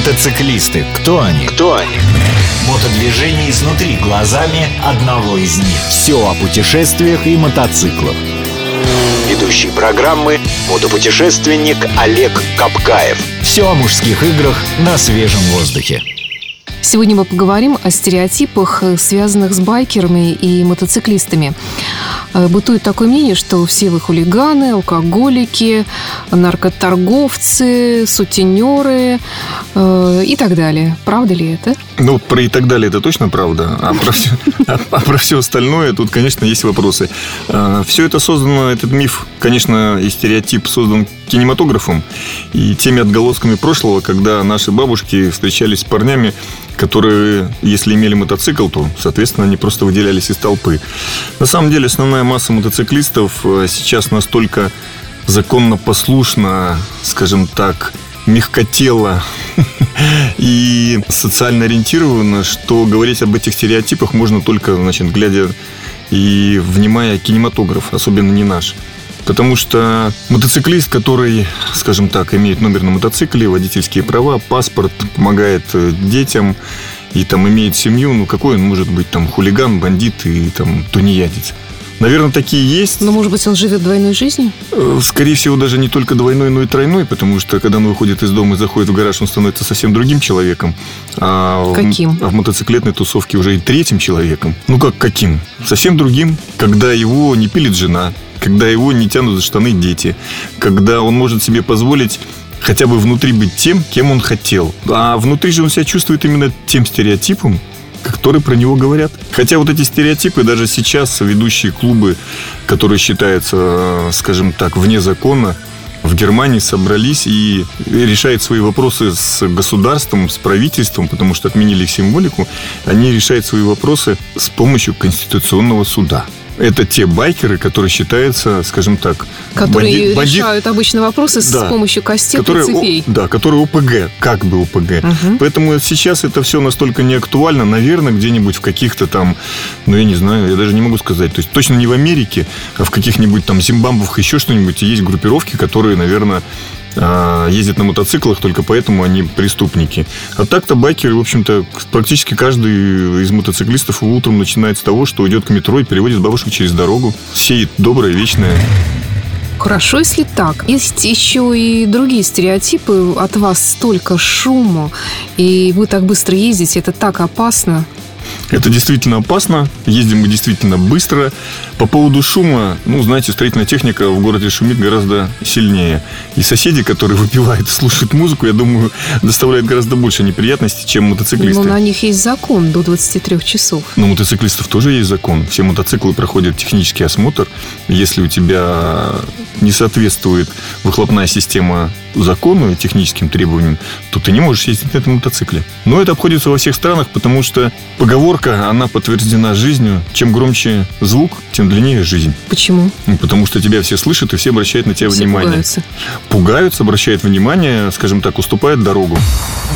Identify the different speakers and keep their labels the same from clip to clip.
Speaker 1: Мотоциклисты. Кто они?
Speaker 2: Кто они?
Speaker 1: Мотодвижение изнутри глазами одного из них.
Speaker 3: Все о путешествиях и мотоциклах.
Speaker 2: Ведущий программы мотопутешественник Олег Капкаев.
Speaker 1: Все о мужских играх на свежем воздухе.
Speaker 4: Сегодня мы поговорим о стереотипах, связанных с байкерами и мотоциклистами. Э, бытует такое мнение, что все вы хулиганы, алкоголики, наркоторговцы, сутенеры э, и так далее. Правда ли это?
Speaker 5: Ну, про и так далее это точно правда. А про все, а, а про все остальное тут, конечно, есть вопросы. А, все это создано, этот миф, конечно, и стереотип создан кинематографом и теми отголосками прошлого, когда наши бабушки встречались с парнями, которые, если имели мотоцикл, то, соответственно, они просто выделялись из толпы. На самом деле, основная масса мотоциклистов э, сейчас настолько законно послушна, скажем так, мягкотела и социально ориентирована, что говорить об этих стереотипах можно только, значит, глядя и внимая кинематограф, особенно не наш. Потому что мотоциклист, который, скажем так, имеет номер на мотоцикле, водительские права, паспорт, помогает э, детям и там имеет семью, ну какой он может быть там хулиган, бандит и там тунеядец? Наверное, такие есть.
Speaker 4: Но, может быть, он живет двойной жизнью?
Speaker 5: Э, скорее всего, даже не только двойной, но и тройной, потому что, когда он выходит из дома и заходит в гараж, он становится совсем другим человеком.
Speaker 4: А каким?
Speaker 5: В, а в мотоциклетной тусовке уже и третьим человеком. Ну, как каким? Совсем другим, когда его не пилит жена, когда его не тянут за штаны дети, когда он может себе позволить хотя бы внутри быть тем, кем он хотел. А внутри же он себя чувствует именно тем стереотипом, которые про него говорят. Хотя вот эти стереотипы даже сейчас ведущие клубы, которые считаются, скажем так, вне закона, в Германии собрались и решают свои вопросы с государством, с правительством, потому что отменили их символику, они решают свои вопросы с помощью Конституционного суда это те байкеры, которые считаются, скажем так...
Speaker 4: Которые банди... решают обычно вопросы да, с помощью костей
Speaker 5: которые,
Speaker 4: и цепей.
Speaker 5: Да, которые ОПГ, как бы ОПГ. Угу. Поэтому сейчас это все настолько не актуально. Наверное, где-нибудь в каких-то там, ну, я не знаю, я даже не могу сказать. То есть точно не в Америке, а в каких-нибудь там Зимбабвах еще что-нибудь. Есть группировки, которые, наверное, ездят на мотоциклах, только поэтому они преступники. А так-то байкеры, в общем-то, практически каждый из мотоциклистов утром начинает с того, что идет к метро и переводит бабушек через дорогу. Сеет доброе, вечное.
Speaker 4: Хорошо, если так. Есть еще и другие стереотипы. От вас столько шума, и вы так быстро ездите, это так опасно.
Speaker 5: Это действительно опасно. Ездим мы действительно быстро. По поводу шума, ну, знаете, строительная техника в городе шумит гораздо сильнее. И соседи, которые выпивают и слушают музыку, я думаю, доставляют гораздо больше неприятностей, чем мотоциклисты.
Speaker 4: Но на них есть закон до 23 часов.
Speaker 5: Но у мотоциклистов тоже есть закон. Все мотоциклы проходят технический осмотр. Если у тебя не соответствует выхлопная система закону и техническим требованиям, то ты не можешь ездить на этом мотоцикле. Но это обходится во всех странах, потому что поговорка, она подтверждена жизнью. Чем громче звук, тем длиннее жизнь.
Speaker 4: Почему?
Speaker 5: Ну, потому что тебя все слышат и все обращают на тебя
Speaker 4: все
Speaker 5: внимание.
Speaker 4: Пугаются.
Speaker 5: Пугаются, обращают внимание, скажем так, уступают дорогу.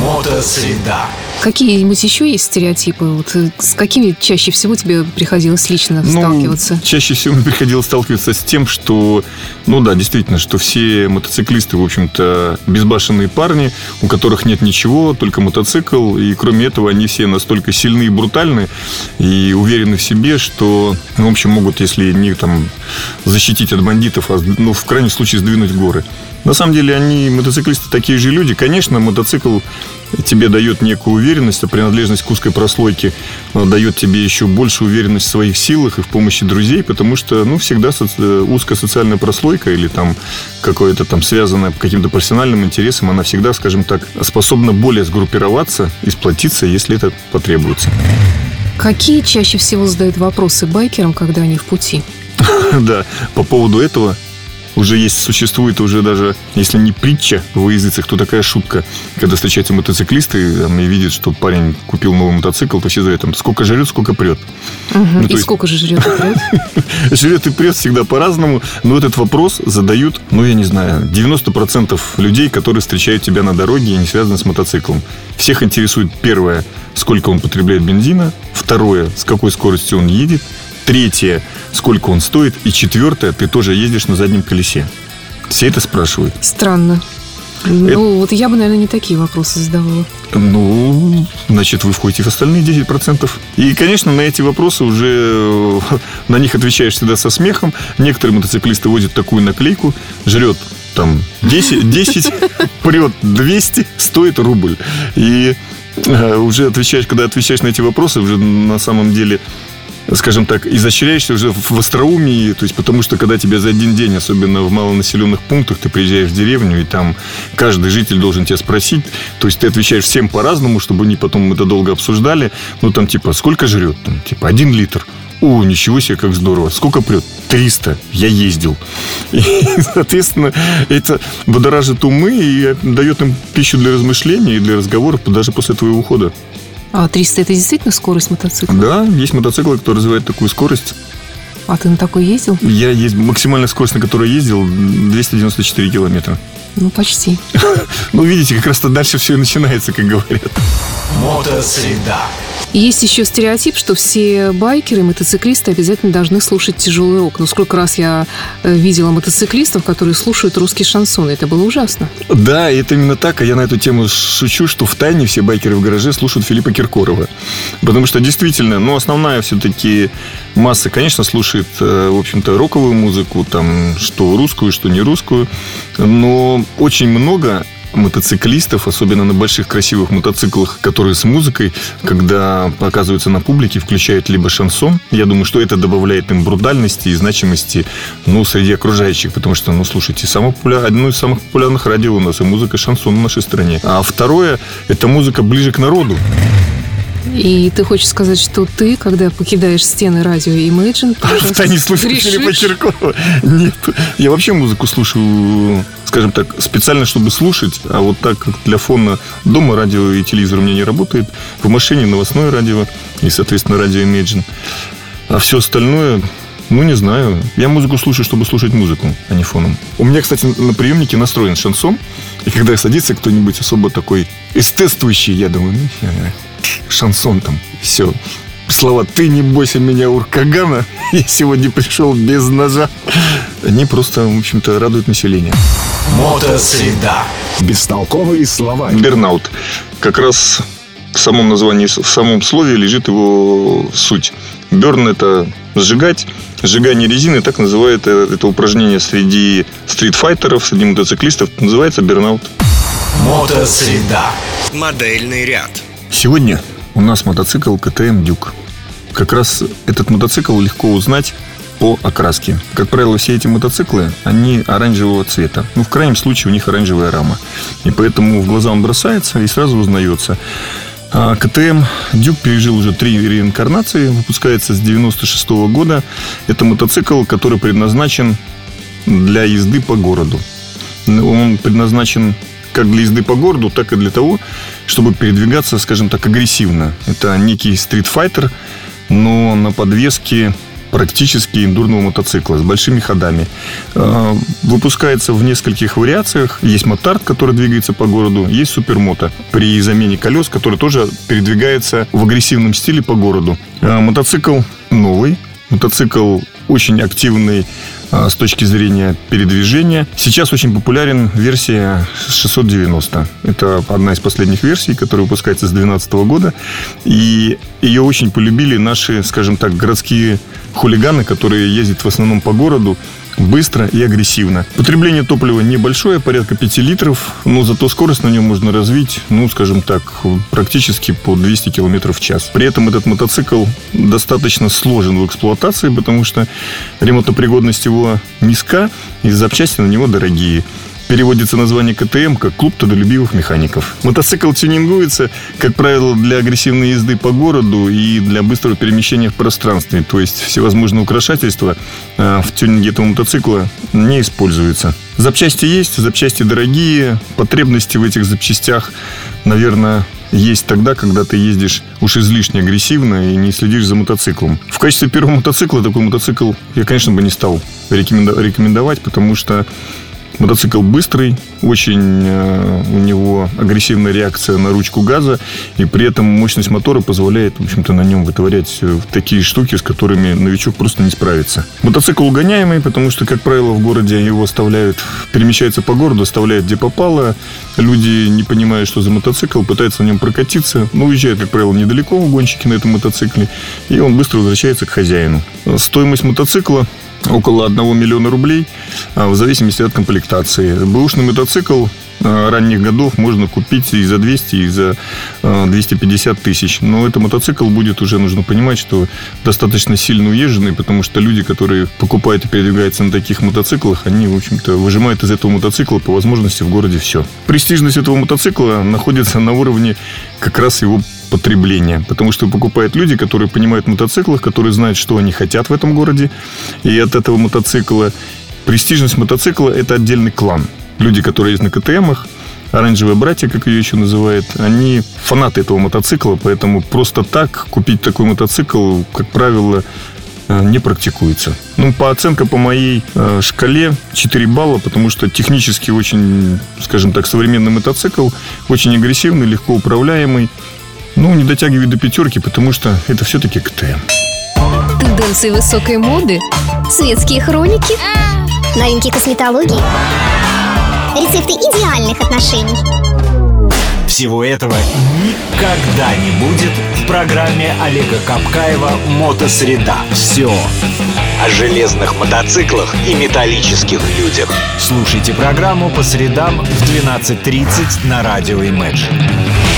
Speaker 1: Мотосреда.
Speaker 4: Какие-нибудь еще есть стереотипы? Вот э, с какими чаще всего тебе приходилось лично ну, сталкиваться?
Speaker 5: Чаще всего мне приходилось сталкиваться с тем, что, ну да, действительно, что все мотоциклисты, в общем-то, безбашенные парни, у которых нет ничего, только мотоцикл, и кроме этого они все настолько сильны и брутальны, и уверены в себе, что, ну, в общем, могут, если не там защитить от бандитов, а, ну, в крайнем случае сдвинуть горы. На самом деле они, мотоциклисты, такие же люди. Конечно, мотоцикл тебе дает некую уверенность, а принадлежность к узкой прослойке э, дает тебе еще больше уверенность в своих силах и в помощи друзей, потому что, ну, всегда соци... Э, узкая социальная прослойка или там какое-то там связанное по каким-то профессиональным интересам, она всегда, скажем так, способна более сгруппироваться и сплотиться, если это потребуется.
Speaker 4: Какие чаще всего задают вопросы байкерам, когда они в пути?
Speaker 5: Да, по поводу этого уже есть, существует уже даже, если не притча в языцах, то такая шутка. Когда встречаются мотоциклисты там, и видят, что парень купил новый мотоцикл, то все говорят, там, сколько жрет, сколько прет.
Speaker 4: Угу. Ну, и есть... сколько же жрет и прет?
Speaker 5: Жрет и прет всегда по-разному, но этот вопрос задают, ну, я не знаю, 90% людей, которые встречают тебя на дороге и не связаны с мотоциклом. Всех интересует первое, сколько он потребляет бензина, второе, с какой скоростью он едет, Третье, сколько он стоит. И четвертое, ты тоже ездишь на заднем колесе. Все это спрашивают.
Speaker 4: Странно. Ну, вот я бы, наверное, не такие вопросы задавала.
Speaker 5: Ну, значит, вы входите в остальные 10%. И, конечно, на эти вопросы уже э, на них отвечаешь всегда со смехом. Некоторые мотоциклисты возят такую наклейку, жрет там 10, 10 прет 200, стоит рубль. И э, уже отвечаешь, когда отвечаешь на эти вопросы, уже на самом деле скажем так, изощряешься уже в остроумии, то есть потому что когда тебя за один день, особенно в малонаселенных пунктах, ты приезжаешь в деревню, и там каждый житель должен тебя спросить, то есть ты отвечаешь всем по-разному, чтобы они потом это долго обсуждали, ну там типа, сколько жрет? Там, типа, один литр. О, ничего себе, как здорово. Сколько прет? 300. Я ездил. И, соответственно, это будоражит умы и дает им пищу для размышлений и для разговоров даже после твоего ухода.
Speaker 4: А 300 это действительно скорость мотоцикла?
Speaker 5: Да, есть мотоциклы, которые развивают такую скорость.
Speaker 4: А ты на такой ездил?
Speaker 5: Я есть максимальная скорость, на которой ездил, 294 километра.
Speaker 4: Ну, почти.
Speaker 5: Ну, видите, как раз-то дальше все и начинается, как говорят.
Speaker 1: Мотосреда.
Speaker 4: Есть еще стереотип, что все байкеры, мотоциклисты обязательно должны слушать тяжелый рок. Но сколько раз я э, видела мотоциклистов, которые слушают русский шансон. Это было ужасно.
Speaker 5: Да, это именно так. А я на эту тему шучу, что в тайне все байкеры в гараже слушают Филиппа Киркорова. Потому что действительно, ну, основная все-таки масса, конечно, слушает, э, в общем-то, роковую музыку, там, что русскую, что не русскую. Но очень много мотоциклистов, особенно на больших красивых мотоциклах, которые с музыкой, когда оказываются на публике, включают либо шансон. Я думаю, что это добавляет им брутальности и значимости ну, среди окружающих, потому что, ну, слушайте, самое популяр... одно из самых популярных радио у нас и музыка шансон в нашей стране. А второе, это музыка ближе к народу.
Speaker 4: И ты хочешь сказать, что ты, когда покидаешь стены радио Imagine,
Speaker 5: в тайне слушаешь Филиппа? Нет. Я вообще музыку слушаю, скажем так, специально, чтобы слушать, а вот так, как для фона дома радио и телевизор у меня не работает, в машине новостное радио и, соответственно, радио Imagine. А все остальное, ну, не знаю. Я музыку слушаю, чтобы слушать музыку, а не фоном. У меня, кстати, на приемнике настроен шансон. И когда садится кто-нибудь особо такой эстетствующий, я думаю, ну, шансон там, все. Слова «ты не бойся меня, Уркагана», я сегодня пришел без ножа. Они просто, в общем-то, радуют население.
Speaker 1: Мотосреда.
Speaker 3: Бестолковые слова.
Speaker 5: Бернаут. Как раз в самом названии, в самом слове лежит его суть. Берн – это сжигать. Сжигание резины, так называют это упражнение среди стритфайтеров, среди мотоциклистов. Называется бернаут.
Speaker 1: Мотосреда.
Speaker 2: Модельный ряд.
Speaker 5: Сегодня у нас мотоцикл КТМ Дюк. Как раз этот мотоцикл легко узнать по окраске. Как правило, все эти мотоциклы, они оранжевого цвета. Ну, в крайнем случае, у них оранжевая рама. И поэтому в глаза он бросается и сразу узнается. А КТМ Дюк пережил уже три реинкарнации, выпускается с 96 -го года. Это мотоцикл, который предназначен для езды по городу. Он предназначен как для езды по городу, так и для того, чтобы передвигаться, скажем так, агрессивно. Это некий стритфайтер, но на подвеске практически эндурного мотоцикла с большими ходами. А, выпускается в нескольких вариациях. Есть мотард, который двигается по городу, есть супермото при замене колес, который тоже передвигается в агрессивном стиле по городу. А, мотоцикл новый, мотоцикл очень активный с точки зрения передвижения. Сейчас очень популярен версия 690. Это одна из последних версий, которая выпускается с 2012 года. И ее очень полюбили наши, скажем так, городские хулиганы, которые ездят в основном по городу быстро и агрессивно. Потребление топлива небольшое, порядка 5 литров, но зато скорость на нем можно развить, ну, скажем так, практически по 200 км в час. При этом этот мотоцикл достаточно сложен в эксплуатации, потому что ремонтопригодность его низка, и запчасти на него дорогие переводится название КТМ как «Клуб трудолюбивых механиков». Мотоцикл тюнингуется, как правило, для агрессивной езды по городу и для быстрого перемещения в пространстве. То есть всевозможные украшательства а, в тюнинге этого мотоцикла не используются. Запчасти есть, запчасти дорогие, потребности в этих запчастях, наверное, есть тогда, когда ты ездишь уж излишне агрессивно и не следишь за мотоциклом. В качестве первого мотоцикла такой мотоцикл я, конечно, бы не стал рекомендовать, потому что Мотоцикл быстрый, очень э, у него агрессивная реакция на ручку газа, и при этом мощность мотора позволяет, в общем-то, на нем вытворять э, такие штуки, с которыми новичок просто не справится. Мотоцикл угоняемый, потому что, как правило, в городе его оставляют, перемещается по городу, оставляют где попало. Люди, не понимая, что за мотоцикл, пытаются на нем прокатиться, но уезжают, как правило, недалеко гонщики на этом мотоцикле, и он быстро возвращается к хозяину. Стоимость мотоцикла около 1 миллиона рублей, а, в зависимости от комплектации. Бэушный мотоцикл а, ранних годов можно купить и за 200, и за 250 а, тысяч. Но это мотоцикл будет уже, нужно понимать, что достаточно сильно уезженный, потому что люди, которые покупают и передвигаются на таких мотоциклах, они, в общем-то, выжимают из этого мотоцикла по возможности в городе все. Престижность этого мотоцикла находится на уровне как раз его потребления. Потому что покупают люди, которые понимают в мотоциклах, которые знают, что они хотят в этом городе. И от этого мотоцикла престижность мотоцикла – это отдельный клан. Люди, которые есть на КТМах, оранжевые братья, как ее еще называют, они фанаты этого мотоцикла, поэтому просто так купить такой мотоцикл, как правило, э, не практикуется. Ну, по оценкам по моей э, шкале 4 балла, потому что технически очень, скажем так, современный мотоцикл, очень агрессивный, легко управляемый, ну, не дотягивает до пятерки, потому что это все-таки КТМ.
Speaker 6: Тенденции высокой моды,
Speaker 7: светские хроники, новинки косметологии, рецепты идеальных отношений.
Speaker 1: Всего этого никогда не будет в программе Олега Капкаева «Мотосреда». Все о железных мотоциклах и металлических людях. Слушайте программу по средам в 12.30 на радио Imagine.